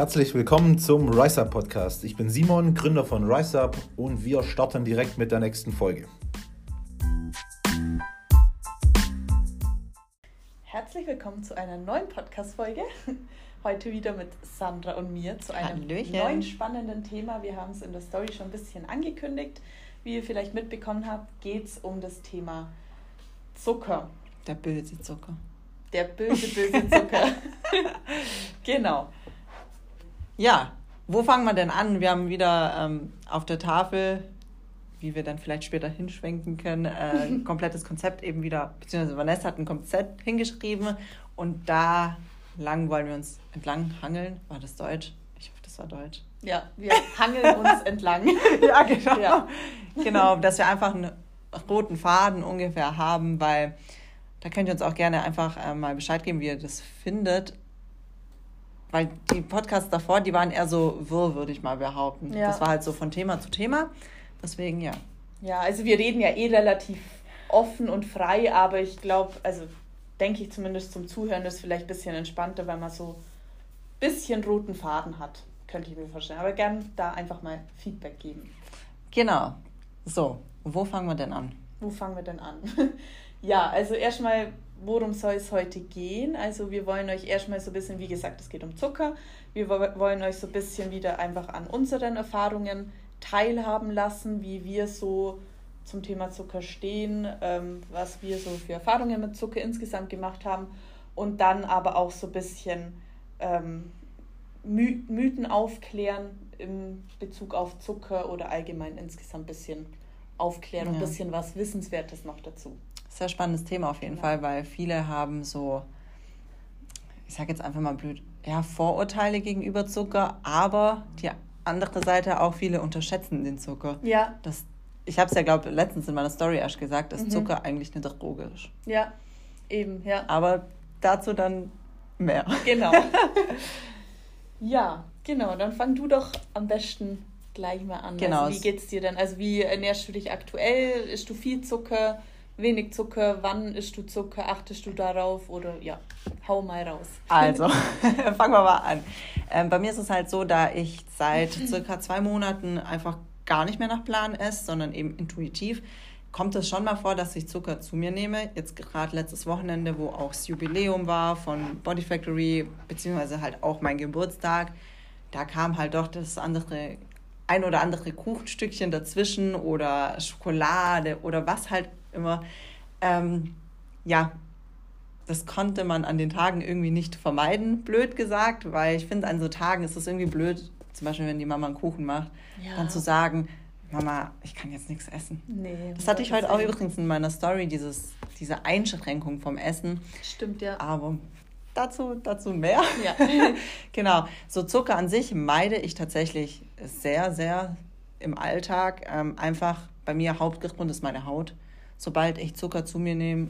Herzlich willkommen zum Rise Up Podcast. Ich bin Simon, Gründer von Rise Up und wir starten direkt mit der nächsten Folge. Herzlich willkommen zu einer neuen Podcast-Folge. Heute wieder mit Sandra und mir zu einem Hallöchen. neuen spannenden Thema. Wir haben es in der Story schon ein bisschen angekündigt. Wie ihr vielleicht mitbekommen habt, geht es um das Thema Zucker. Der böse Zucker. Der böse, böse Zucker. genau. Ja, wo fangen wir denn an? Wir haben wieder ähm, auf der Tafel, wie wir dann vielleicht später hinschwenken können, äh, ein komplettes Konzept eben wieder, beziehungsweise Vanessa hat ein Konzept hingeschrieben und da lang wollen wir uns entlang hangeln. War das Deutsch? Ich hoffe, das war Deutsch. Ja, wir hangeln uns entlang. ja, genau. Ja. Genau, dass wir einfach einen roten Faden ungefähr haben, weil da könnt ihr uns auch gerne einfach äh, mal Bescheid geben, wie ihr das findet weil die Podcasts davor, die waren eher so wirr, würde ich mal behaupten. Ja. Das war halt so von Thema zu Thema. Deswegen, ja. Ja, also wir reden ja eh relativ offen und frei, aber ich glaube, also denke ich zumindest zum Zuhören ist vielleicht ein bisschen entspannter, weil man so ein bisschen roten Faden hat, könnte ich mir vorstellen. Aber gern da einfach mal Feedback geben. Genau. So, wo fangen wir denn an? Wo fangen wir denn an? ja, also erstmal worum soll es heute gehen? Also wir wollen euch erstmal so ein bisschen, wie gesagt, es geht um Zucker. Wir wollen euch so ein bisschen wieder einfach an unseren Erfahrungen teilhaben lassen, wie wir so zum Thema Zucker stehen, ähm, was wir so für Erfahrungen mit Zucker insgesamt gemacht haben und dann aber auch so ein bisschen ähm, My Mythen aufklären in Bezug auf Zucker oder allgemein insgesamt ein bisschen aufklären und ein bisschen was Wissenswertes noch dazu. Sehr spannendes Thema auf jeden ja. Fall, weil viele haben so, ich sage jetzt einfach mal blöd, ja, Vorurteile gegenüber Zucker, aber die andere Seite auch viele unterschätzen den Zucker. Ja. Das, ich habe es ja, glaube ich, letztens in meiner Story erst gesagt, dass mhm. Zucker eigentlich eine Droge ist. Ja, eben, ja. Aber dazu dann mehr. Genau. ja, genau. Dann fang du doch am besten gleich mal an. Genau. Also, wie geht's dir denn? Also wie ernährst du dich aktuell? Isst du viel Zucker? Wenig Zucker, wann isst du Zucker, achtest du darauf oder ja, hau mal raus. Also, fangen wir mal an. Ähm, bei mir ist es halt so, da ich seit circa zwei Monaten einfach gar nicht mehr nach Plan esse, sondern eben intuitiv, kommt es schon mal vor, dass ich Zucker zu mir nehme. Jetzt gerade letztes Wochenende, wo auch das Jubiläum war von Body Factory, beziehungsweise halt auch mein Geburtstag, da kam halt doch das andere ein oder andere Kuchenstückchen dazwischen oder Schokolade oder was halt immer. Ähm, ja, das konnte man an den Tagen irgendwie nicht vermeiden, blöd gesagt, weil ich finde, an so Tagen ist es irgendwie blöd, zum Beispiel, wenn die Mama einen Kuchen macht, ja. dann zu sagen, Mama, ich kann jetzt nichts essen. Nee, das hatte ich heute auch übrigens in meiner Story, dieses, diese Einschränkung vom Essen. Stimmt, ja. Aber dazu, dazu mehr. Ja. genau. So Zucker an sich meide ich tatsächlich sehr, sehr im Alltag. Ähm, einfach bei mir Hauptgrund ist meine Haut sobald ich Zucker zu mir nehme,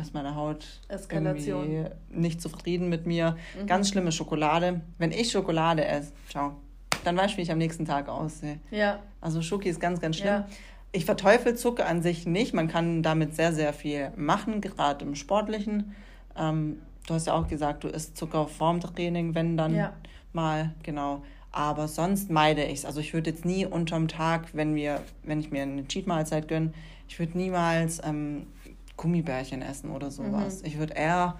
ist meine Haut Eskalation. nicht zufrieden mit mir. Mhm. Ganz schlimme Schokolade. Wenn ich Schokolade esse, ciao, dann weißt du, wie ich am nächsten Tag aussehe. Ja. Also Schoki ist ganz, ganz schlimm. Ja. Ich verteufel Zucker an sich nicht. Man kann damit sehr, sehr viel machen, gerade im Sportlichen. Ähm, du hast ja auch gesagt, du isst Zucker vorm Training, wenn dann ja. mal, genau. Aber sonst meide ich es. Also ich würde jetzt nie unterm Tag, wenn wir, wenn ich mir eine Cheat-Mahlzeit gönne, ich würde niemals ähm, Gummibärchen essen oder sowas. Mhm. Ich würde eher,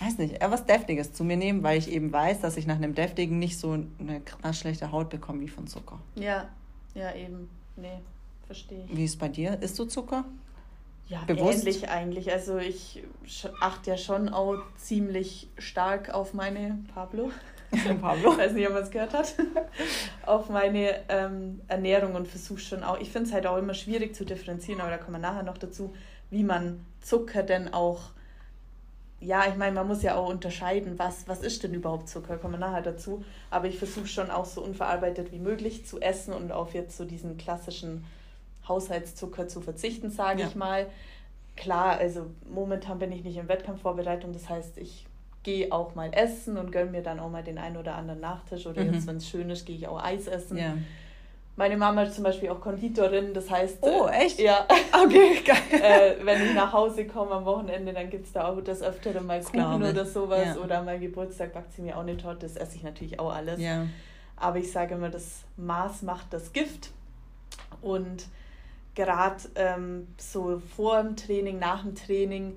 weiß nicht, eher was Deftiges zu mir nehmen, weil ich eben weiß, dass ich nach einem Deftigen nicht so eine krass schlechte Haut bekomme wie von Zucker. Ja, ja, eben. Nee, verstehe ich. Wie ist es bei dir? Isst du Zucker? Ja, Bewusst? ähnlich eigentlich. Also ich achte ja schon auch ziemlich stark auf meine Pablo. Pablo. Ich weiß nicht, ob man es gehört hat. auf meine ähm, Ernährung und versuche schon auch. Ich finde es halt auch immer schwierig zu differenzieren, aber da kommen wir nachher noch dazu, wie man Zucker denn auch. Ja, ich meine, man muss ja auch unterscheiden, was, was ist denn überhaupt Zucker, kommen wir nachher dazu. Aber ich versuche schon auch so unverarbeitet wie möglich zu essen und auf jetzt so diesen klassischen Haushaltszucker zu verzichten, sage ja. ich mal. Klar, also momentan bin ich nicht in Wettkampfvorbereitung, das heißt, ich gehe auch mal essen und gönne mir dann auch mal den einen oder anderen Nachtisch oder mhm. jetzt, wenn es schön ist, gehe ich auch Eis essen. Ja. meine Mama ist zum Beispiel auch Konditorin, das heißt. Oh, äh, echt? Ja. Okay, geil. äh, wenn ich nach Hause komme am Wochenende, dann gibt es da auch das öftere mal Kuchen oder sowas. Ja. Oder mal Geburtstag backt sie mir auch eine Torte. Das esse ich natürlich auch alles. Ja. Aber ich sage immer, das Maß macht das Gift. Und gerade ähm, so vor dem Training, nach dem Training,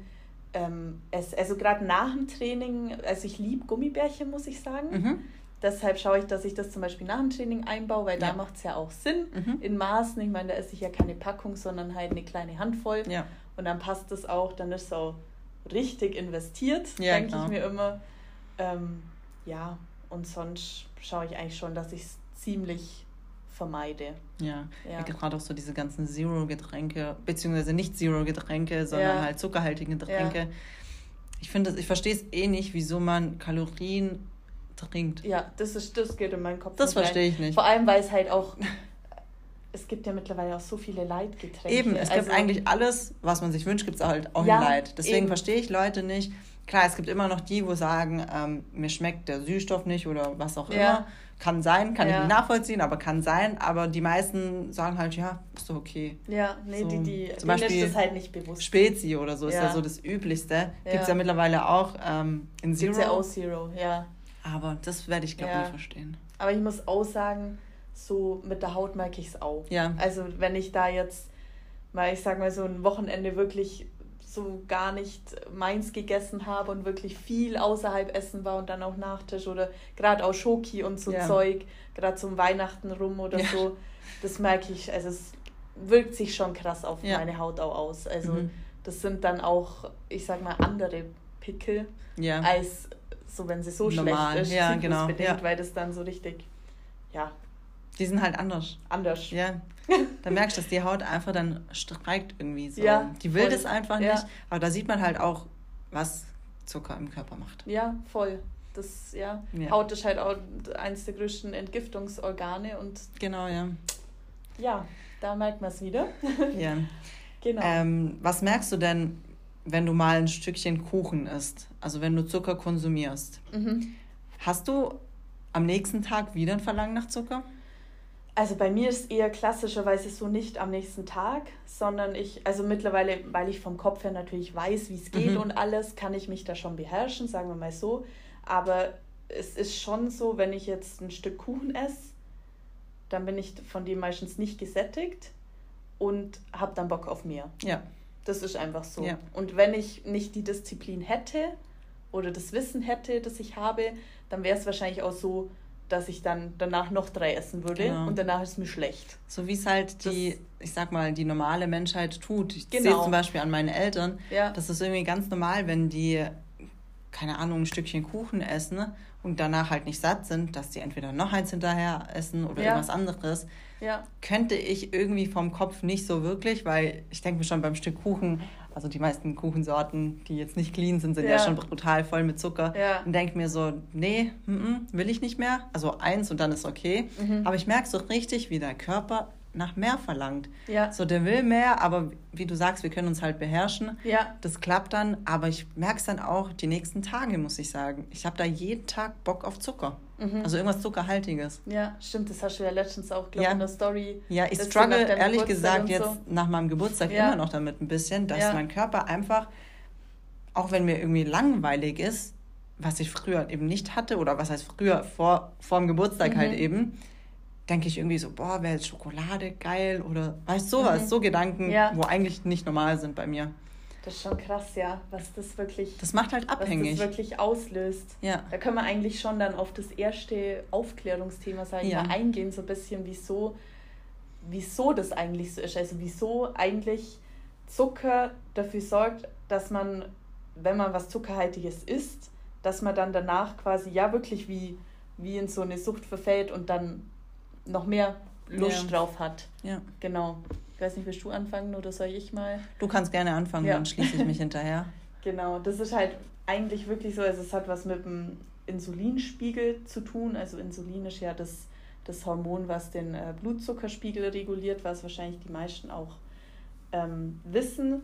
ähm, es, also gerade nach dem Training, also ich liebe Gummibärchen, muss ich sagen. Mhm. Deshalb schaue ich, dass ich das zum Beispiel nach dem Training einbaue, weil ja. da macht es ja auch Sinn mhm. in Maßen. Ich meine, da esse ich ja keine Packung, sondern halt eine kleine Handvoll. Ja. Und dann passt es auch, dann ist es auch richtig investiert, ja, denke ich mir immer. Ähm, ja, und sonst schaue ich eigentlich schon, dass ich es ziemlich vermeide. Ja, ja. gerade auch so diese ganzen Zero-Getränke, beziehungsweise nicht Zero-Getränke, sondern ja. halt zuckerhaltige Getränke. Ja. Ich finde, ich verstehe es eh nicht, wieso man Kalorien trinkt. Ja, das, ist, das geht in meinen Kopf. Das verstehe ich nicht. Vor allem, weil es halt auch es gibt ja mittlerweile auch so viele Leitgetränke. Eben, es also, gibt eigentlich alles, was man sich wünscht, gibt es halt auch ja, in Leid. Deswegen eben. verstehe ich Leute nicht. Klar, es gibt immer noch die, wo sagen, ähm, mir schmeckt der Süßstoff nicht oder was auch ja. immer. Kann sein, kann ja. ich nicht nachvollziehen, aber kann sein. Aber die meisten sagen halt, ja, ist doch okay. Ja, nee, so, die, die, zum Beispiel ist das halt nicht bewusst. Spezi oder so ist ja so das Üblichste. Ja. Gibt es ja mittlerweile auch ähm, in Zero. Gibt's ja auch Zero, ja. Aber das werde ich, glaube ich, ja. nie verstehen. Aber ich muss auch sagen, so mit der Haut merke ich es auch. Ja. Also wenn ich da jetzt mal, ich sag mal, so ein Wochenende wirklich so gar nicht meins gegessen habe und wirklich viel außerhalb essen war und dann auch Nachtisch oder gerade auch Schoki und so ja. Zeug, gerade zum Weihnachten rum oder ja. so, das merke ich, also es wirkt sich schon krass auf ja. meine Haut auch aus. Also mhm. das sind dann auch, ich sag mal, andere Pickel als so, wenn sie so Normal. schlecht ist, ja, genau. bedingt, weil das dann so richtig, ja. Die sind halt anders. Anders. Ja. Da merkst du, dass die Haut einfach dann streikt irgendwie so. Ja, die will voll. das einfach nicht. Ja. Aber da sieht man halt auch, was Zucker im Körper macht. Ja, voll. Das, ja. ja. Haut ist halt auch eines der größten Entgiftungsorgane und. Genau, ja. Ja, da merkt man es wieder. Ja. genau. Ähm, was merkst du denn, wenn du mal ein Stückchen Kuchen isst? Also wenn du Zucker konsumierst. Mhm. Hast du am nächsten Tag wieder ein Verlangen nach Zucker? Also bei mir ist eher klassischerweise so nicht am nächsten Tag, sondern ich, also mittlerweile, weil ich vom Kopf her natürlich weiß, wie es geht mhm. und alles, kann ich mich da schon beherrschen, sagen wir mal so. Aber es ist schon so, wenn ich jetzt ein Stück Kuchen esse, dann bin ich von dem meistens nicht gesättigt und habe dann Bock auf mehr. Ja. Das ist einfach so. Ja. Und wenn ich nicht die Disziplin hätte oder das Wissen hätte, das ich habe, dann wäre es wahrscheinlich auch so, dass ich dann danach noch drei essen würde genau. und danach ist es mir schlecht. So wie es halt die, das, ich sag mal, die normale Menschheit tut. Ich genau. sehe zum Beispiel an meinen Eltern, ja. das ist irgendwie ganz normal, wenn die, keine Ahnung, ein Stückchen Kuchen essen und danach halt nicht satt sind, dass die entweder noch eins hinterher essen oder ja. irgendwas anderes. Ja. Könnte ich irgendwie vom Kopf nicht so wirklich, weil ich denke mir schon beim Stück Kuchen, also die meisten Kuchensorten, die jetzt nicht clean sind, sind ja, ja schon brutal voll mit Zucker. Ja. Und denke mir so, nee, m -m, will ich nicht mehr. Also eins und dann ist okay. Mhm. Aber ich merke so richtig, wie der Körper nach mehr verlangt. Ja. So, der will mehr, aber wie du sagst, wir können uns halt beherrschen. Ja. Das klappt dann, aber ich merke es dann auch die nächsten Tage, muss ich sagen. Ich habe da jeden Tag Bock auf Zucker. Mhm. Also irgendwas Zuckerhaltiges. Ja, stimmt, das hast du ja letztens auch, glaube ich, ja. in der Story. Ja, ich struggle ehrlich gesagt jetzt so. nach meinem Geburtstag ja. immer noch damit ein bisschen, dass ja. mein Körper einfach, auch wenn mir irgendwie langweilig ist, was ich früher eben nicht hatte, oder was heißt früher, vor, vor dem Geburtstag mhm. halt eben, denke ich irgendwie so, boah, wäre jetzt Schokolade geil oder weißt du sowas, mhm. so Gedanken, ja. wo eigentlich nicht normal sind bei mir. Das ist schon krass, ja, was das wirklich. Das macht halt abhängig. Was das wirklich auslöst. Ja. Da können wir eigentlich schon dann auf das erste Aufklärungsthema sagen, ja. eingehen, so ein bisschen, wieso, wieso das eigentlich so ist. Also wieso eigentlich Zucker dafür sorgt, dass man, wenn man was Zuckerhaltiges isst, dass man dann danach quasi ja wirklich wie, wie in so eine Sucht verfällt und dann noch mehr Lust ja. drauf hat. Ja. Genau. Ich weiß nicht, willst du anfangen oder soll ich mal? Du kannst gerne anfangen, ja. dann schließe ich mich hinterher. Genau, das ist halt eigentlich wirklich so, also es hat was mit dem Insulinspiegel zu tun. Also Insulin ist ja das, das Hormon, was den äh, Blutzuckerspiegel reguliert, was wahrscheinlich die meisten auch ähm, wissen.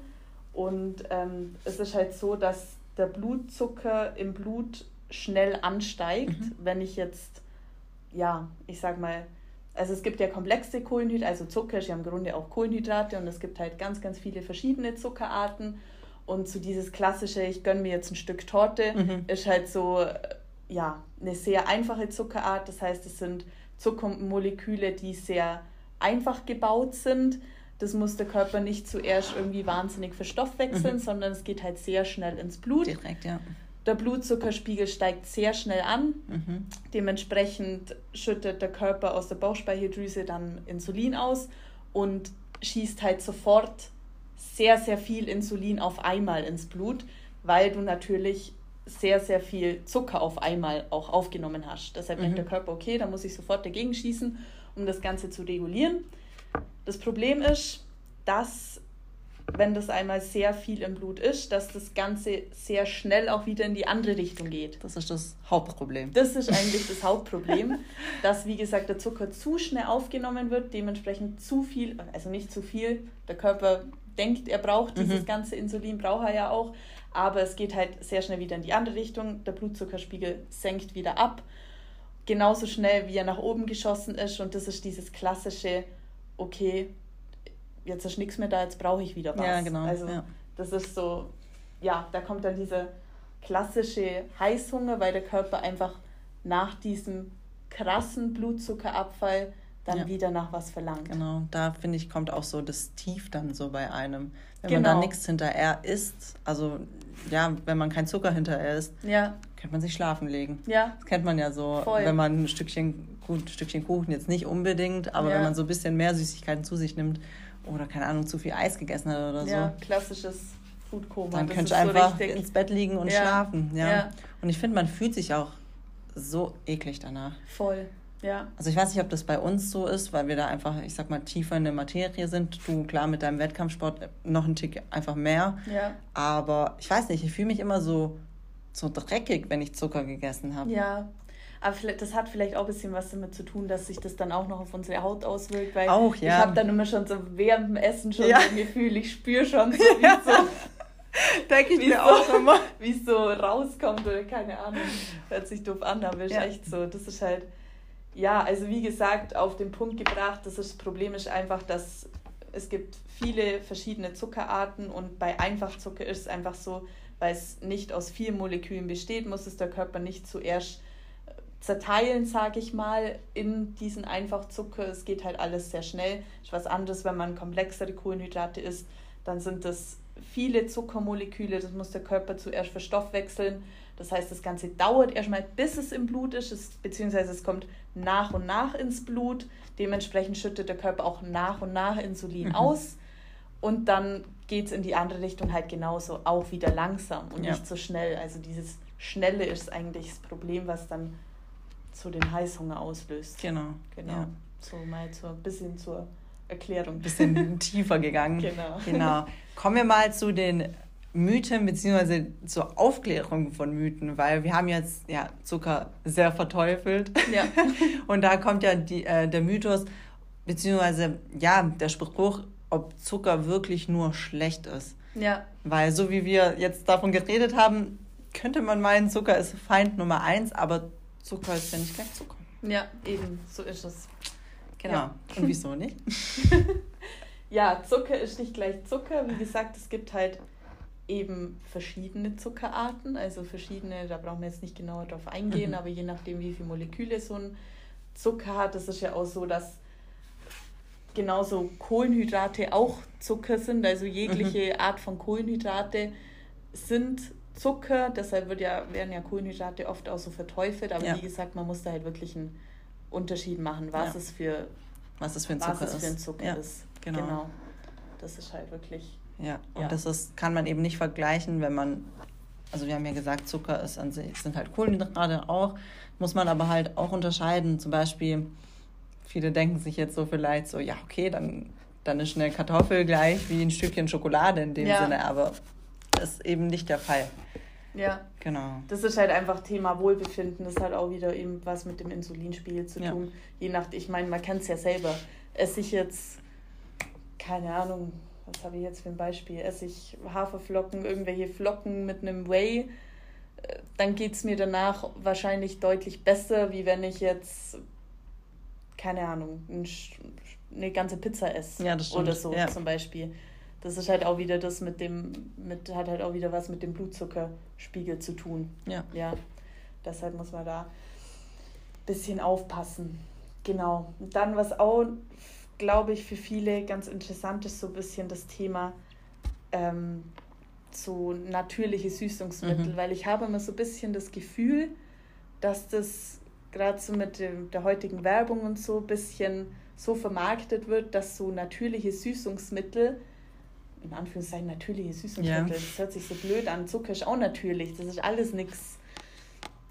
Und ähm, es ist halt so, dass der Blutzucker im Blut schnell ansteigt, mhm. wenn ich jetzt, ja, ich sag mal, also es gibt ja komplexe Kohlenhydrate, also Zucker ist ja im Grunde auch Kohlenhydrate und es gibt halt ganz, ganz viele verschiedene Zuckerarten. Und so dieses klassische, ich gönne mir jetzt ein Stück Torte, mhm. ist halt so, ja, eine sehr einfache Zuckerart. Das heißt, es sind Zuckermoleküle, die sehr einfach gebaut sind. Das muss der Körper nicht zuerst irgendwie wahnsinnig verstoffwechseln, mhm. sondern es geht halt sehr schnell ins Blut. Direkt, ja. Der Blutzuckerspiegel steigt sehr schnell an. Mhm. Dementsprechend schüttet der Körper aus der Bauchspeicheldrüse dann Insulin aus und schießt halt sofort sehr, sehr viel Insulin auf einmal ins Blut, weil du natürlich sehr, sehr viel Zucker auf einmal auch aufgenommen hast. Deshalb mhm. denkt der Körper, okay, da muss ich sofort dagegen schießen, um das Ganze zu regulieren. Das Problem ist, dass wenn das einmal sehr viel im Blut ist, dass das Ganze sehr schnell auch wieder in die andere Richtung geht. Das ist das Hauptproblem. Das ist eigentlich das Hauptproblem, dass, wie gesagt, der Zucker zu schnell aufgenommen wird, dementsprechend zu viel, also nicht zu viel, der Körper denkt, er braucht dieses mhm. ganze Insulin, braucht er ja auch, aber es geht halt sehr schnell wieder in die andere Richtung, der Blutzuckerspiegel senkt wieder ab, genauso schnell, wie er nach oben geschossen ist und das ist dieses klassische, okay, jetzt ist nichts mehr da, jetzt brauche ich wieder was. Ja, genau. Also ja. das ist so, ja, da kommt dann dieser klassische Heißhunger, weil der Körper einfach nach diesem krassen Blutzuckerabfall dann ja. wieder nach was verlangt. Genau, da finde ich, kommt auch so das Tief dann so bei einem. Wenn genau. man da genau. nichts hinterher isst, also ja, wenn man kein Zucker hinterher isst, ja. könnte man sich schlafen legen. Ja. Das kennt man ja so, Voll. wenn man ein Stückchen, gut, ein Stückchen Kuchen jetzt nicht unbedingt, aber ja. wenn man so ein bisschen mehr Süßigkeiten zu sich nimmt, oder keine Ahnung, zu viel Eis gegessen hat oder so. Ja, klassisches Foodkoma. Dann könnte ich einfach so ins Bett liegen und ja. schlafen. Ja. ja. Und ich finde, man fühlt sich auch so eklig danach. Voll. Ja. Also ich weiß nicht, ob das bei uns so ist, weil wir da einfach, ich sag mal, tiefer in der Materie sind. Du, klar, mit deinem Wettkampfsport noch ein Tick einfach mehr. Ja. Aber ich weiß nicht, ich fühle mich immer so, so dreckig, wenn ich Zucker gegessen habe. Ja, aber das hat vielleicht auch ein bisschen was damit zu tun, dass sich das dann auch noch auf unsere Haut auswirkt. Weil auch, ja. Ich habe dann immer schon so während dem Essen schon ja. so ein Gefühl, ich spüre schon so, wie ja. so Denke ich mir so, auch immer. Wie es so rauskommt oder keine Ahnung. Hört sich doof an, aber ist ja. echt so. Das ist halt, ja, also wie gesagt, auf den Punkt gebracht, das, ist, das Problem ist einfach, dass es gibt viele verschiedene Zuckerarten und bei Einfachzucker ist es einfach so, weil es nicht aus vielen Molekülen besteht, muss es der Körper nicht zuerst zerteilen, sage ich mal, in diesen Einfachzucker. Es geht halt alles sehr schnell. Ist was anderes, wenn man komplexere Kohlenhydrate isst, dann sind das viele Zuckermoleküle, das muss der Körper zuerst verstoffwechseln. Das heißt, das Ganze dauert erstmal, bis es im Blut ist, es, beziehungsweise es kommt nach und nach ins Blut. Dementsprechend schüttet der Körper auch nach und nach Insulin mhm. aus. Und dann geht es in die andere Richtung halt genauso, auch wieder langsam und ja. nicht so schnell. Also dieses Schnelle ist eigentlich das Problem, was dann so den Heißhunger auslöst. Genau. Genau. Ja. So mal ein bisschen zur Erklärung. Ein bisschen tiefer gegangen. Genau. genau. Kommen wir mal zu den Mythen beziehungsweise zur Aufklärung von Mythen, weil wir haben jetzt ja Zucker sehr verteufelt. Ja. Und da kommt ja die, äh, der Mythos, beziehungsweise ja, der Spruch, ob Zucker wirklich nur schlecht ist. Ja. Weil so wie wir jetzt davon geredet haben, könnte man meinen, Zucker ist Feind Nummer eins, aber Zucker ist ja nicht gleich Zucker. Ja, eben, so ist es. Genau. Ja. Und wieso nicht? ja, Zucker ist nicht gleich Zucker. Wie gesagt, es gibt halt eben verschiedene Zuckerarten, also verschiedene, da brauchen wir jetzt nicht genauer drauf eingehen, mhm. aber je nachdem, wie viele Moleküle so ein Zucker hat, das ist ja auch so, dass genauso Kohlenhydrate auch Zucker sind, also jegliche mhm. Art von Kohlenhydrate sind Zucker, deshalb wird ja, werden ja Kohlenhydrate oft auch so verteufelt, aber ja. wie gesagt, man muss da halt wirklich einen Unterschied machen, was ja. es für was es für ein Zucker, was es für ein Zucker ja, ist. Genau. genau. Das ist halt wirklich. Ja, und das ist, kann man eben nicht vergleichen, wenn man, also wir haben ja gesagt, Zucker ist an sich, sind halt Kohlenhydrate auch, muss man aber halt auch unterscheiden. Zum Beispiel, viele denken sich jetzt so vielleicht so, ja, okay, dann, dann ist eine Kartoffel gleich wie ein Stückchen Schokolade in dem Sinne, aber das ist eben nicht der Fall. Ja. Genau. Das ist halt einfach Thema Wohlbefinden. Das hat auch wieder eben was mit dem Insulinspiegel zu tun. Ja. Je nach, ich meine, man kennt es ja selber. Esse ich jetzt, keine Ahnung, was habe ich jetzt für ein Beispiel? Esse ich Haferflocken, irgendwelche Flocken mit einem Whey, äh, dann geht es mir danach wahrscheinlich deutlich besser, wie wenn ich jetzt, keine Ahnung, eine ganze Pizza esse ja, oder so ja. zum Beispiel. Das ist halt auch wieder das mit dem, mit, hat halt auch wieder was mit dem Blutzuckerspiegel zu tun. Ja. Ja. Deshalb muss man da ein bisschen aufpassen. Genau. Und dann, was auch, glaube ich, für viele ganz interessant ist, so ein bisschen das Thema ähm, so natürliche Süßungsmittel, mhm. weil ich habe immer so ein bisschen das Gefühl, dass das gerade so mit dem, der heutigen Werbung und so ein bisschen so vermarktet wird, dass so natürliche Süßungsmittel, in Anführungszeichen natürliche Süßungsmittel, ja. das hört sich so blöd an, Zucker ist auch natürlich, das ist alles nichts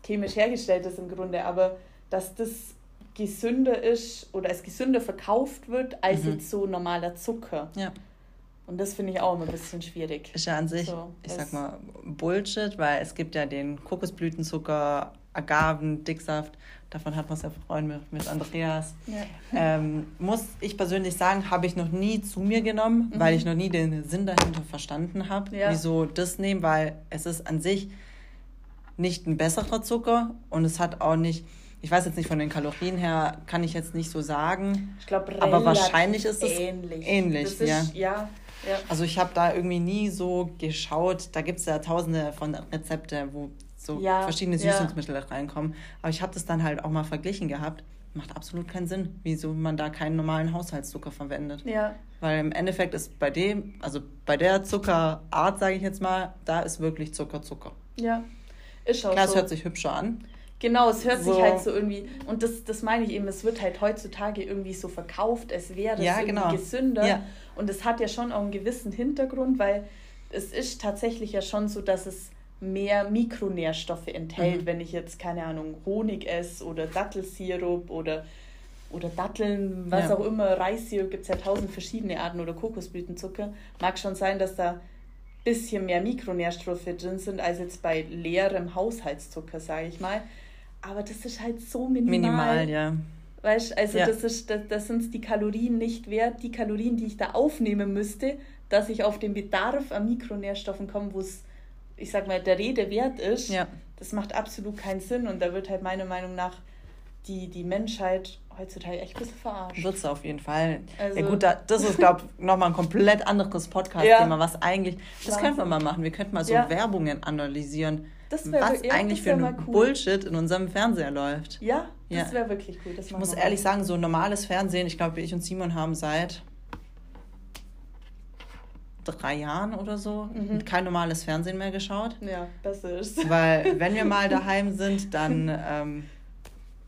chemisch hergestelltes im Grunde, aber dass das gesünder ist oder als gesünder verkauft wird als mhm. jetzt so normaler Zucker. Ja. Und das finde ich auch immer ein bisschen schwierig. Ist ja an sich, so, ich sag mal, Bullshit, weil es gibt ja den Kokosblütenzucker, Agaven, Dicksaft. Davon hat man es ja Freunde mit, mit Andreas. Ja. Ähm, muss ich persönlich sagen, habe ich noch nie zu mir genommen, mhm. weil ich noch nie den Sinn dahinter verstanden habe, ja. wieso das nehmen, weil es ist an sich nicht ein besserer Zucker und es hat auch nicht, ich weiß jetzt nicht von den Kalorien her, kann ich jetzt nicht so sagen. Ich glaube, aber wahrscheinlich ist es ähnlich. ähnlich ist, ja. ja. Ja. Also ich habe da irgendwie nie so geschaut, da gibt es ja tausende von Rezepte, wo so ja, verschiedene Süßungsmittel ja. reinkommen. Aber ich habe das dann halt auch mal verglichen gehabt. Macht absolut keinen Sinn, wieso man da keinen normalen Haushaltszucker verwendet. Ja. Weil im Endeffekt ist bei dem, also bei der Zuckerart, sage ich jetzt mal, da ist wirklich Zucker Zucker. Ja. Ist auch Klar, so. es hört sich hübscher an. Genau, es hört so. sich halt so irgendwie, und das, das meine ich eben, es wird halt heutzutage irgendwie so verkauft, es wäre ja, irgendwie genau. gesünder. Ja. Und es hat ja schon auch einen gewissen Hintergrund, weil es ist tatsächlich ja schon so, dass es mehr Mikronährstoffe enthält, mhm. wenn ich jetzt, keine Ahnung, Honig esse oder Dattelsirup oder, oder Datteln, was ja. auch immer, Reissirup, gibt es ja tausend verschiedene Arten oder Kokosblütenzucker. Mag schon sein, dass da ein bisschen mehr Mikronährstoffe drin sind als jetzt bei leerem Haushaltszucker, sage ich mal. Aber das ist halt so minimal. Minimal, ja. Weißt also ja. das ist, das, das sind die Kalorien nicht wert, die Kalorien, die ich da aufnehmen müsste, dass ich auf den Bedarf an Mikronährstoffen komme, wo es ich sag mal, der Rede wert ist, ja. das macht absolut keinen Sinn. Und da wird halt meiner Meinung nach die, die Menschheit heutzutage echt ein bisschen verarscht. Wird auf jeden Fall. Also, ja gut, das ist, glaube ich, nochmal ein komplett anderes Podcast-Thema, ja. was eigentlich, das könnten wir mal machen. Wir könnten mal so ja. Werbungen analysieren, wär, was eigentlich für ein cool. Bullshit in unserem Fernseher läuft. Ja, das wäre wirklich cool. ich muss ehrlich sagen, so normales Fernsehen, ich glaube, ich und Simon haben seit drei Jahren oder so mhm. kein normales Fernsehen mehr geschaut. Ja, besser ist. Weil wenn wir mal daheim sind, dann, ähm,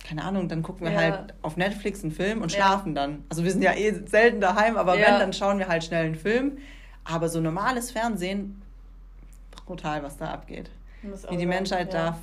keine Ahnung, dann gucken wir ja. halt auf Netflix einen Film und schlafen ja. dann. Also wir sind ja eh selten daheim, aber ja. wenn, dann schauen wir halt schnell einen Film. Aber so normales Fernsehen, brutal, was da abgeht. Wie die Menschheit da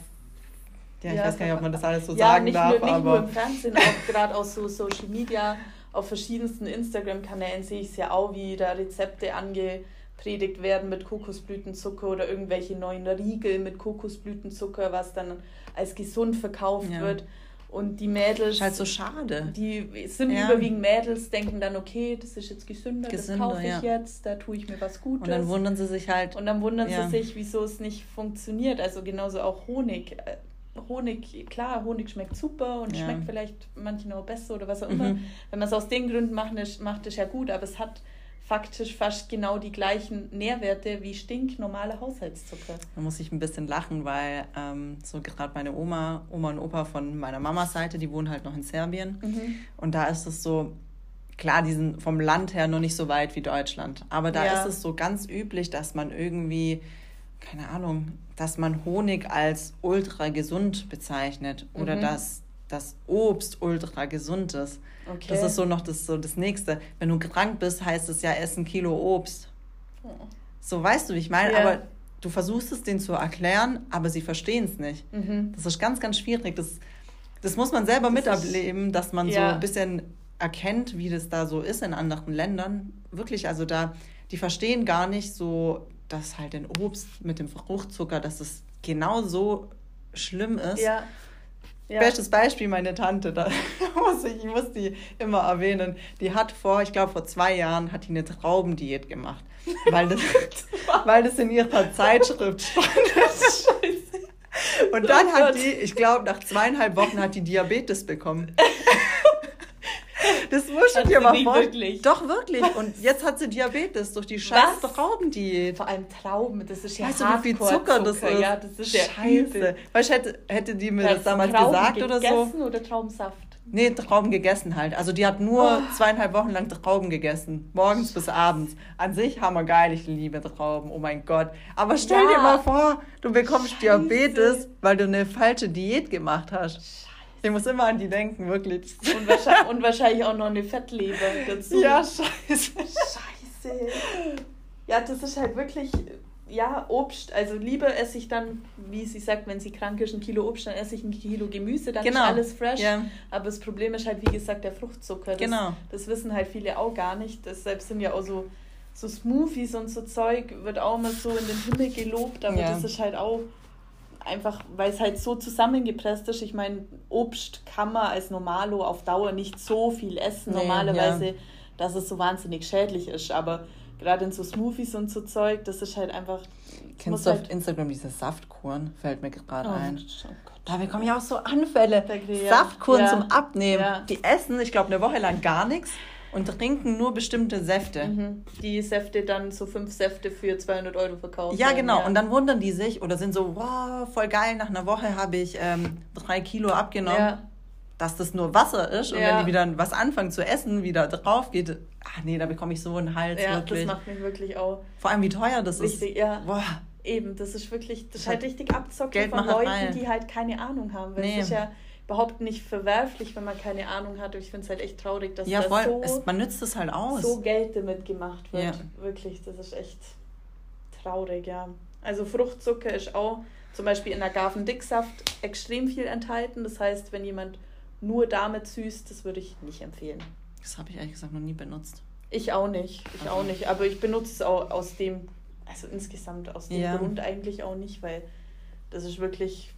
ja, ich ja, weiß gar nicht, ob man das alles so ja, sagen nicht darf. Nur, nicht aber nur im Fernsehen, auch gerade aus so Social Media auf verschiedensten Instagram-Kanälen sehe ich es ja auch, wie da Rezepte angepredigt werden mit Kokosblütenzucker oder irgendwelche neuen Riegel mit Kokosblütenzucker, was dann als gesund verkauft ja. wird. Und die Mädels. Ist halt so schade. Die sind ja. überwiegend Mädels, denken dann, okay, das ist jetzt gesünder, gesünder das kaufe ich ja. jetzt, da tue ich mir was Gutes. Und dann wundern sie sich halt. Und dann wundern sie sich, wieso es nicht funktioniert. Also genauso auch Honig. Honig, klar, Honig schmeckt super und ja. schmeckt vielleicht manchen auch besser oder was auch immer. Mhm. Wenn man es aus den Gründen macht, ist, macht es ja gut, aber es hat faktisch fast genau die gleichen Nährwerte wie stinknormale Haushaltszucker. Da muss ich ein bisschen lachen, weil ähm, so gerade meine Oma, Oma und Opa von meiner Mamas Seite, die wohnen halt noch in Serbien. Mhm. Und da ist es so, klar, die sind vom Land her noch nicht so weit wie Deutschland. Aber da ja. ist es so ganz üblich, dass man irgendwie keine Ahnung, dass man Honig als ultra gesund bezeichnet oder mhm. dass das Obst ultra gesund ist. Okay. Das ist so noch das, so das Nächste. Wenn du krank bist, heißt es ja, ess ein Kilo Obst. Oh. So weißt du, wie ich meine, ja. aber du versuchst es denen zu erklären, aber sie verstehen es nicht. Mhm. Das ist ganz, ganz schwierig. Das, das muss man selber das miterleben, dass man ja. so ein bisschen erkennt, wie das da so ist in anderen Ländern. Wirklich, also da, die verstehen gar nicht so dass halt ein Obst mit dem Fruchtzucker, dass es genau so schlimm ist. Ja. Ja. Bestes Beispiel, meine Tante, da muss ich, ich muss die immer erwähnen, die hat vor, ich glaube vor zwei Jahren, hat die eine Traubendiät gemacht, weil das, weil das in ihrer Zeitschrift stand. Und dann oh hat die, ich glaube, nach zweieinhalb Wochen hat die Diabetes bekommen. Das musst du dir mal vorstellen. Doch, wirklich. Und jetzt hat sie Diabetes durch die scheiß Traubendiät. Vor allem Trauben, das ist ja Weißt du, wie viel Zucker das ist? Ja, das ist ja Scheiße. Weißt du, hätte, hätte die mir das, damals Trauben gesagt oder so? oder Traubensaft? Nee, Trauben gegessen halt. Also die hat nur oh. zweieinhalb Wochen lang Trauben gegessen. Morgens bis abends. An sich hammergeil, ich liebe Trauben. Oh mein Gott. Aber stell ja. dir mal vor, du bekommst Scheiße. Diabetes, weil du eine falsche Diät gemacht hast. Scheiße. Ich muss immer an die denken, wirklich. Und wahrscheinlich, und wahrscheinlich auch noch eine Fettleber dazu. Ja, scheiße. Scheiße. Ja, das ist halt wirklich ja, Obst, also lieber esse ich dann, wie sie sagt, wenn sie krank ist, ein Kilo Obst, dann esse ich ein Kilo Gemüse, dann genau. ist alles fresh. Ja. Aber das Problem ist halt, wie gesagt, der Fruchtzucker. Das, genau. das wissen halt viele auch gar nicht. Deshalb sind ja auch so, so Smoothies und so Zeug, wird auch immer so in den Himmel gelobt, aber ja. das ist halt auch einfach, weil es halt so zusammengepresst ist. Ich meine, Obst kann man als Normalo auf Dauer nicht so viel essen, nee, normalerweise, ja. dass es so wahnsinnig schädlich ist, aber gerade in so Smoothies und so Zeug, das ist halt einfach. Kennst du auf halt Instagram diese Saftkuren? Fällt mir gerade oh, ein. Oh da bekomme ich auch so Anfälle. Saftkuren ja. zum Abnehmen. Ja. Die essen, ich glaube, eine Woche lang gar nichts und trinken nur bestimmte Säfte. Mhm. Die Säfte dann so fünf Säfte für 200 Euro verkaufen. Ja, genau. Ja. Und dann wundern die sich oder sind so, wow, voll geil, nach einer Woche habe ich ähm, drei Kilo abgenommen. Ja dass das nur Wasser ist und wenn die wieder was anfangen zu essen, wieder drauf geht, ach nee, da bekomme ich so einen Hals. Ja, wirklich. das macht mich wirklich auch. Vor allem, wie teuer das richtig, ist. Ja. Boah. Eben, das ist wirklich, das ist halt richtig abzockt von Leuten, rein. die halt keine Ahnung haben. Weil nee. es ist ja überhaupt nicht verwerflich, wenn man keine Ahnung hat. Und ich finde es halt echt traurig, dass ja, voll. so, es, man nützt es halt aus. so Geld damit gemacht wird. Ja. Wirklich, das ist echt traurig, ja. Also Fruchtzucker ist auch zum Beispiel in Agavendicksaft extrem viel enthalten. Das heißt, wenn jemand nur damit süß, das würde ich nicht empfehlen. Das habe ich ehrlich gesagt noch nie benutzt. Ich auch nicht, ich okay. auch nicht. Aber ich benutze es auch aus dem, also insgesamt aus dem ja. Grund eigentlich auch nicht, weil das ist wirklich,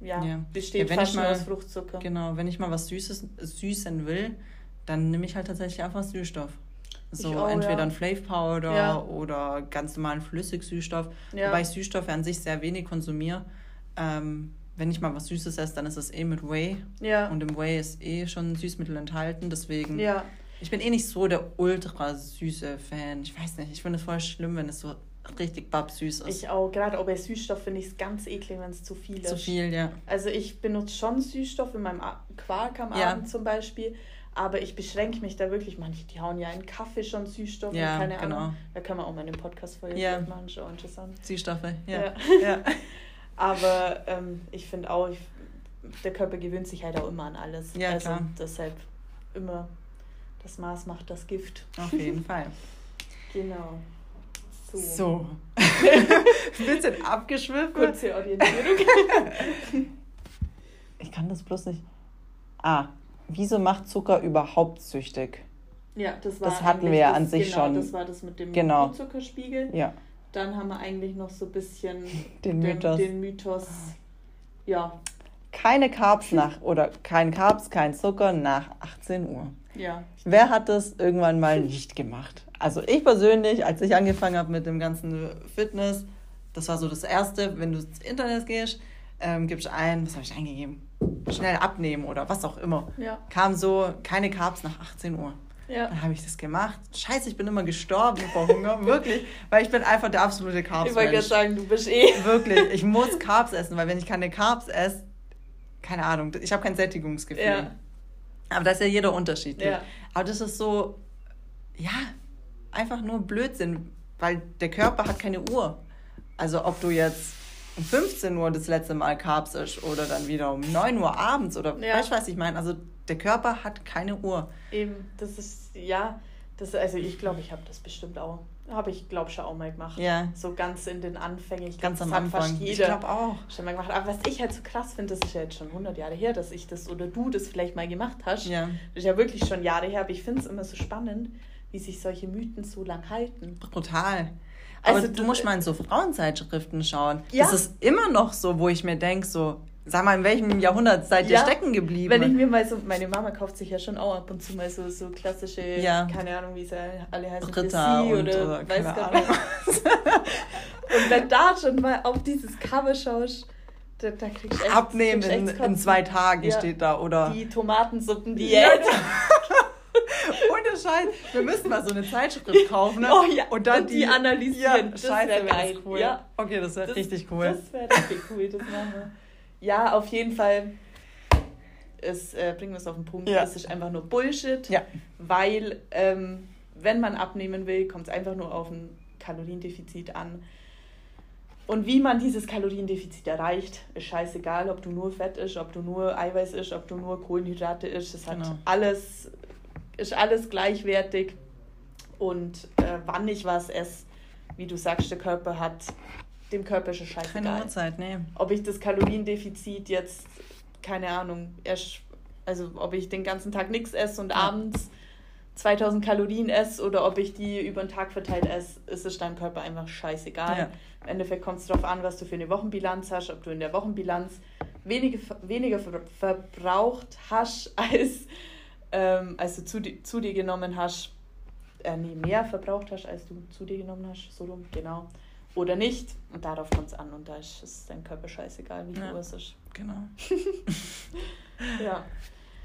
ja, ja. besteht ja, fast mal, aus Fruchtzucker. Genau, wenn ich mal was Süßes süßen will, dann nehme ich halt tatsächlich einfach Süßstoff. So auch, entweder ja. ein Flav Powder ja. oder ganz normalen Flüssigsüßstoff. Ja. Wobei ich Süßstoffe an sich sehr wenig konsumiere. Ähm, wenn ich mal was Süßes esse, dann ist es eh mit Whey. Ja. Und im Whey ist eh schon Süßmittel enthalten. Deswegen. Ja. Ich bin eh nicht so der ultra süße Fan. Ich weiß nicht, ich finde es voll schlimm, wenn es so richtig babsüß ist. Ich auch. Gerade auch bei Süßstoff finde ich es ganz eklig, wenn es zu viel ist. Zu viel, ja. Also ich benutze schon Süßstoff in meinem Quark am ja. Abend zum Beispiel. Aber ich beschränke mich da wirklich. Manche, die hauen ja in Kaffee schon Süßstoffe. Ja, keine genau. Ahnung. Da kann man auch mal eine Podcast-Folge ja. machen. Schon interessant. Süßstoffe, ja. ja. ja. Aber ähm, ich finde auch, ich, der Körper gewöhnt sich halt auch immer an alles. Ja, also klar. deshalb immer das Maß macht das Gift. Auf jeden Fall. Genau. So. so. Ein bisschen abgeschwiffen. Kurze Orientierung. ich kann das bloß nicht. Ah, wieso macht Zucker überhaupt süchtig? Ja, das war Das hatten wir ja an sich genau, schon. Das war das mit dem genau. Blutzuckerspiegel. Ja. Dann haben wir eigentlich noch so ein bisschen den, den Mythos. Den Mythos ja. Keine Carbs nach, oder kein Carbs, kein Zucker nach 18 Uhr. Ja. Wer hat das irgendwann mal nicht gemacht? Also ich persönlich, als ich angefangen habe mit dem ganzen Fitness, das war so das Erste, wenn du ins Internet gehst, ähm, gibst ein, was habe ich eingegeben? Schnell abnehmen oder was auch immer. Ja. Kam so, keine Carbs nach 18 Uhr. Ja. Dann habe ich das gemacht. Scheiße, ich bin immer gestorben vor Hunger. Wirklich. Weil ich bin einfach der absolute Carbs. Ich wollte gerade sagen, du bist eh. Wirklich. Ich muss Carbs essen, weil wenn ich keine Carbs esse, keine Ahnung, ich habe kein Sättigungsgefühl. Ja. Aber das ist ja jeder unterschiedlich. Ja. Aber das ist so, ja, einfach nur Blödsinn, weil der Körper hat keine Uhr. Also ob du jetzt um 15 Uhr das letzte Mal Carbs oder dann wieder um 9 Uhr abends oder ja. weißt du, was ich meine? Also der Körper hat keine Uhr. Eben, das ist, ja, das, also ich glaube, ich habe das bestimmt auch. Habe ich, glaube schon auch mal gemacht. Ja. So ganz in den Anfängen. Ich ganz am Anfang. Ich glaube auch. Schon mal gemacht. Aber was ich halt so krass finde, das ist ja jetzt schon 100 Jahre her, dass ich das oder du das vielleicht mal gemacht hast. Ja. Das ist ja wirklich schon Jahre her. Aber ich finde es immer so spannend, wie sich solche Mythen so lang halten. Aber also, du musst mal in so Frauenzeitschriften schauen. Ja. Das ist immer noch so, wo ich mir denke, so, Sag mal, in welchem Jahrhundert seid ihr ja, stecken geblieben? Wenn ich mir mal so, meine Mama kauft sich ja schon auch ab und zu mal so, so klassische, ja. keine Ahnung, wie sie alle heißen, Ritter und, oder, oder weiß gar nicht. und wenn da schon mal auf dieses Cover schaust, da, da kriegst du echt, Abnehmen in, in, zwei Tagen steht da, oder? Die Tomatensuppen, die ja. Ohne Scheiß. Wir müssen mal so eine Zeitschrift kaufen. Ne? Oh ja. Und dann und die, die, analysieren. Ja, das Scheiße, wäre geil. Cool. Ja. Okay, das wäre richtig cool. Das wäre richtig cool. Das machen wir. Ja, auf jeden Fall. Es, äh, bringen wir es auf den Punkt. Ja. Es ist einfach nur Bullshit. Ja. Weil, ähm, wenn man abnehmen will, kommt es einfach nur auf ein Kaloriendefizit an. Und wie man dieses Kaloriendefizit erreicht, ist scheißegal, ob du nur Fett isst, ob du nur Eiweiß isst, ob du nur Kohlenhydrate isst. Das genau. hat alles, ist alles gleichwertig. Und äh, wann ich was esse, wie du sagst, der Körper hat, dem Körper es scheißegal. Keine Uhrzeit, nee. Ob ich das Kaloriendefizit jetzt, keine Ahnung, erst, also ob ich den ganzen Tag nichts esse und ja. abends 2000 Kalorien esse oder ob ich die über den Tag verteilt esse, ist es deinem Körper einfach scheißegal. Ja. Im Endeffekt kommt es darauf an, was du für eine Wochenbilanz hast, ob du in der Wochenbilanz weniger, weniger verbraucht hast, als, ähm, als du zu, zu dir genommen hast. Äh, nee, mehr verbraucht hast, als du zu dir genommen hast, so rum, genau. Oder nicht. Und darauf kommt es an und da ist es dein Körper scheißegal, wie ja. es ist. Genau. ja.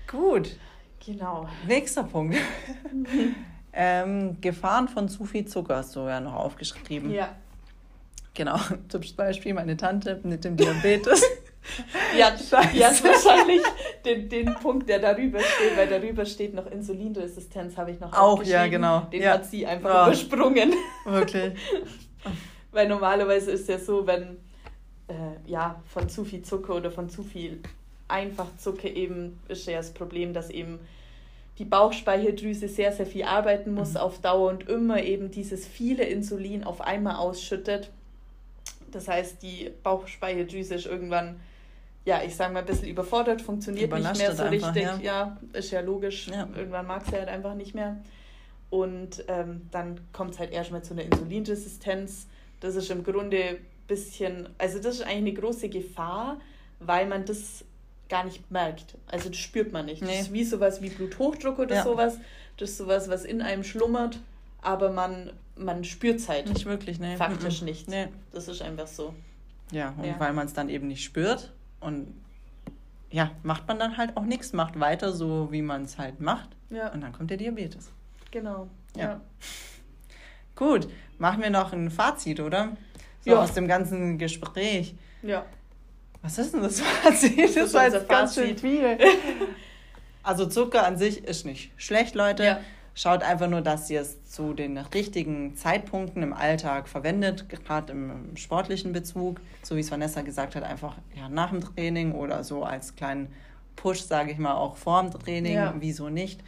Gut. Genau. Nächster Punkt. ähm, Gefahren von zu viel Zucker hast du ja noch aufgeschrieben. Ja. Genau, zum Beispiel meine Tante mit dem Diabetes. ja, hat wahrscheinlich den, den Punkt, der darüber steht, weil darüber steht noch Insulinresistenz, habe ich noch Auch, ja, genau. Den ja. hat sie einfach ja. übersprungen. Wirklich. weil normalerweise ist ja so, wenn äh, ja, von zu viel Zucker oder von zu viel Einfachzucker eben ist ja das Problem, dass eben die Bauchspeicheldrüse sehr, sehr viel arbeiten muss mhm. auf Dauer und immer eben dieses viele Insulin auf einmal ausschüttet. Das heißt, die Bauchspeicheldrüse ist irgendwann, ja, ich sage mal, ein bisschen überfordert, funktioniert nicht mehr so einfach, richtig. Ja. ja. ist ja logisch. Ja. Irgendwann mag sie halt einfach nicht mehr. Und ähm, dann kommt es halt erstmal zu einer Insulinresistenz. Das ist im Grunde ein bisschen, also das ist eigentlich eine große Gefahr, weil man das gar nicht merkt. Also das spürt man nicht. Nee. Das ist wie sowas wie Bluthochdruck oder ja. sowas. Das ist sowas, was in einem schlummert, aber man, man spürt es halt. Nicht wirklich, ne? Faktisch mhm. nicht. Nee. Das ist einfach so. Ja, und ja. weil man es dann eben nicht spürt und ja, macht man dann halt auch nichts, macht weiter so, wie man es halt macht. Ja. Und dann kommt der Diabetes. Genau. Ja. ja. Gut, machen wir noch ein Fazit, oder? So ja. aus dem ganzen Gespräch. Ja. Was ist denn das Fazit? Das, das war jetzt ganz schön viel. Also Zucker an sich ist nicht schlecht, Leute. Ja. Schaut einfach nur, dass ihr es zu den richtigen Zeitpunkten im Alltag verwendet, gerade im sportlichen Bezug, so wie es Vanessa gesagt hat, einfach ja, nach dem Training oder so als kleinen Push, sage ich mal, auch vor dem Training, ja. wieso nicht.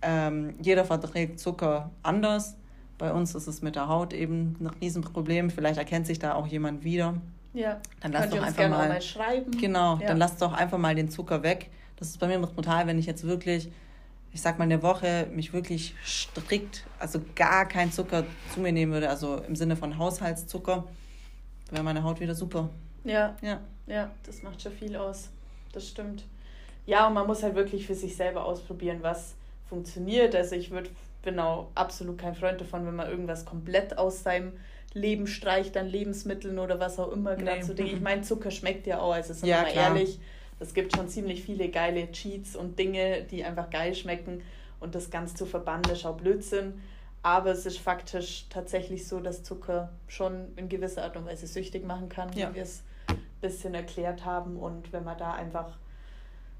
Ähm, jeder verträgt Zucker anders. Bei uns ist es mit der Haut eben ein Riesenproblem. Vielleicht erkennt sich da auch jemand wieder. Ja. Dann lasst doch einfach mal, mal, schreiben. Genau, ja. dann lasst doch einfach mal den Zucker weg. Das ist bei mir brutal, wenn ich jetzt wirklich, ich sag mal, eine Woche mich wirklich strikt, also gar keinen Zucker zu mir nehmen würde, also im Sinne von Haushaltszucker, wäre meine Haut wieder super. Ja. Ja. Ja, das macht schon viel aus. Das stimmt. Ja, und man muss halt wirklich für sich selber ausprobieren, was funktioniert. Also ich würde, bin auch absolut kein Freund davon, wenn man irgendwas komplett aus seinem Leben streicht an Lebensmitteln oder was auch immer gerade nee. so Dinge. Ich meine, Zucker schmeckt ja auch, also sind ja, wir mal klar. ehrlich, es gibt schon ziemlich viele geile Cheats und Dinge, die einfach geil schmecken und das ganz zu verbannen ist auch Blödsinn. Aber es ist faktisch tatsächlich so, dass Zucker schon in gewisser Art und Weise süchtig machen kann, ja. wie wir es ein bisschen erklärt haben. Und wenn man da einfach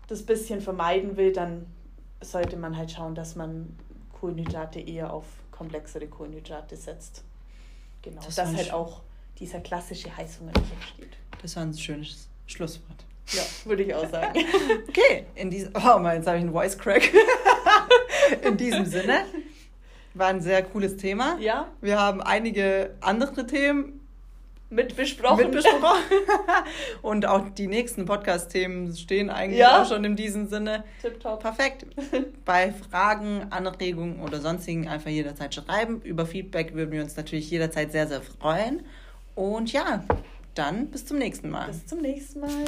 das bisschen vermeiden will, dann sollte man halt schauen, dass man Kohlenhydrate eher auf komplexere Kohlenhydrate setzt. Genau, das dass halt auch dieser klassische Heißhunger nicht entsteht. Das war ein schönes Schlusswort. Ja, würde ich auch sagen. okay, in diesem, oh mal, jetzt habe ich einen Voice Crack. in diesem Sinne war ein sehr cooles Thema. Ja. Wir haben einige andere Themen mit besprochen. Mit besprochen. Und auch die nächsten Podcast-Themen stehen eigentlich ja. auch schon in diesem Sinne. Tipptopp. Perfekt. Bei Fragen, Anregungen oder sonstigen einfach jederzeit schreiben. Über Feedback würden wir uns natürlich jederzeit sehr, sehr freuen. Und ja, dann bis zum nächsten Mal. Bis zum nächsten Mal.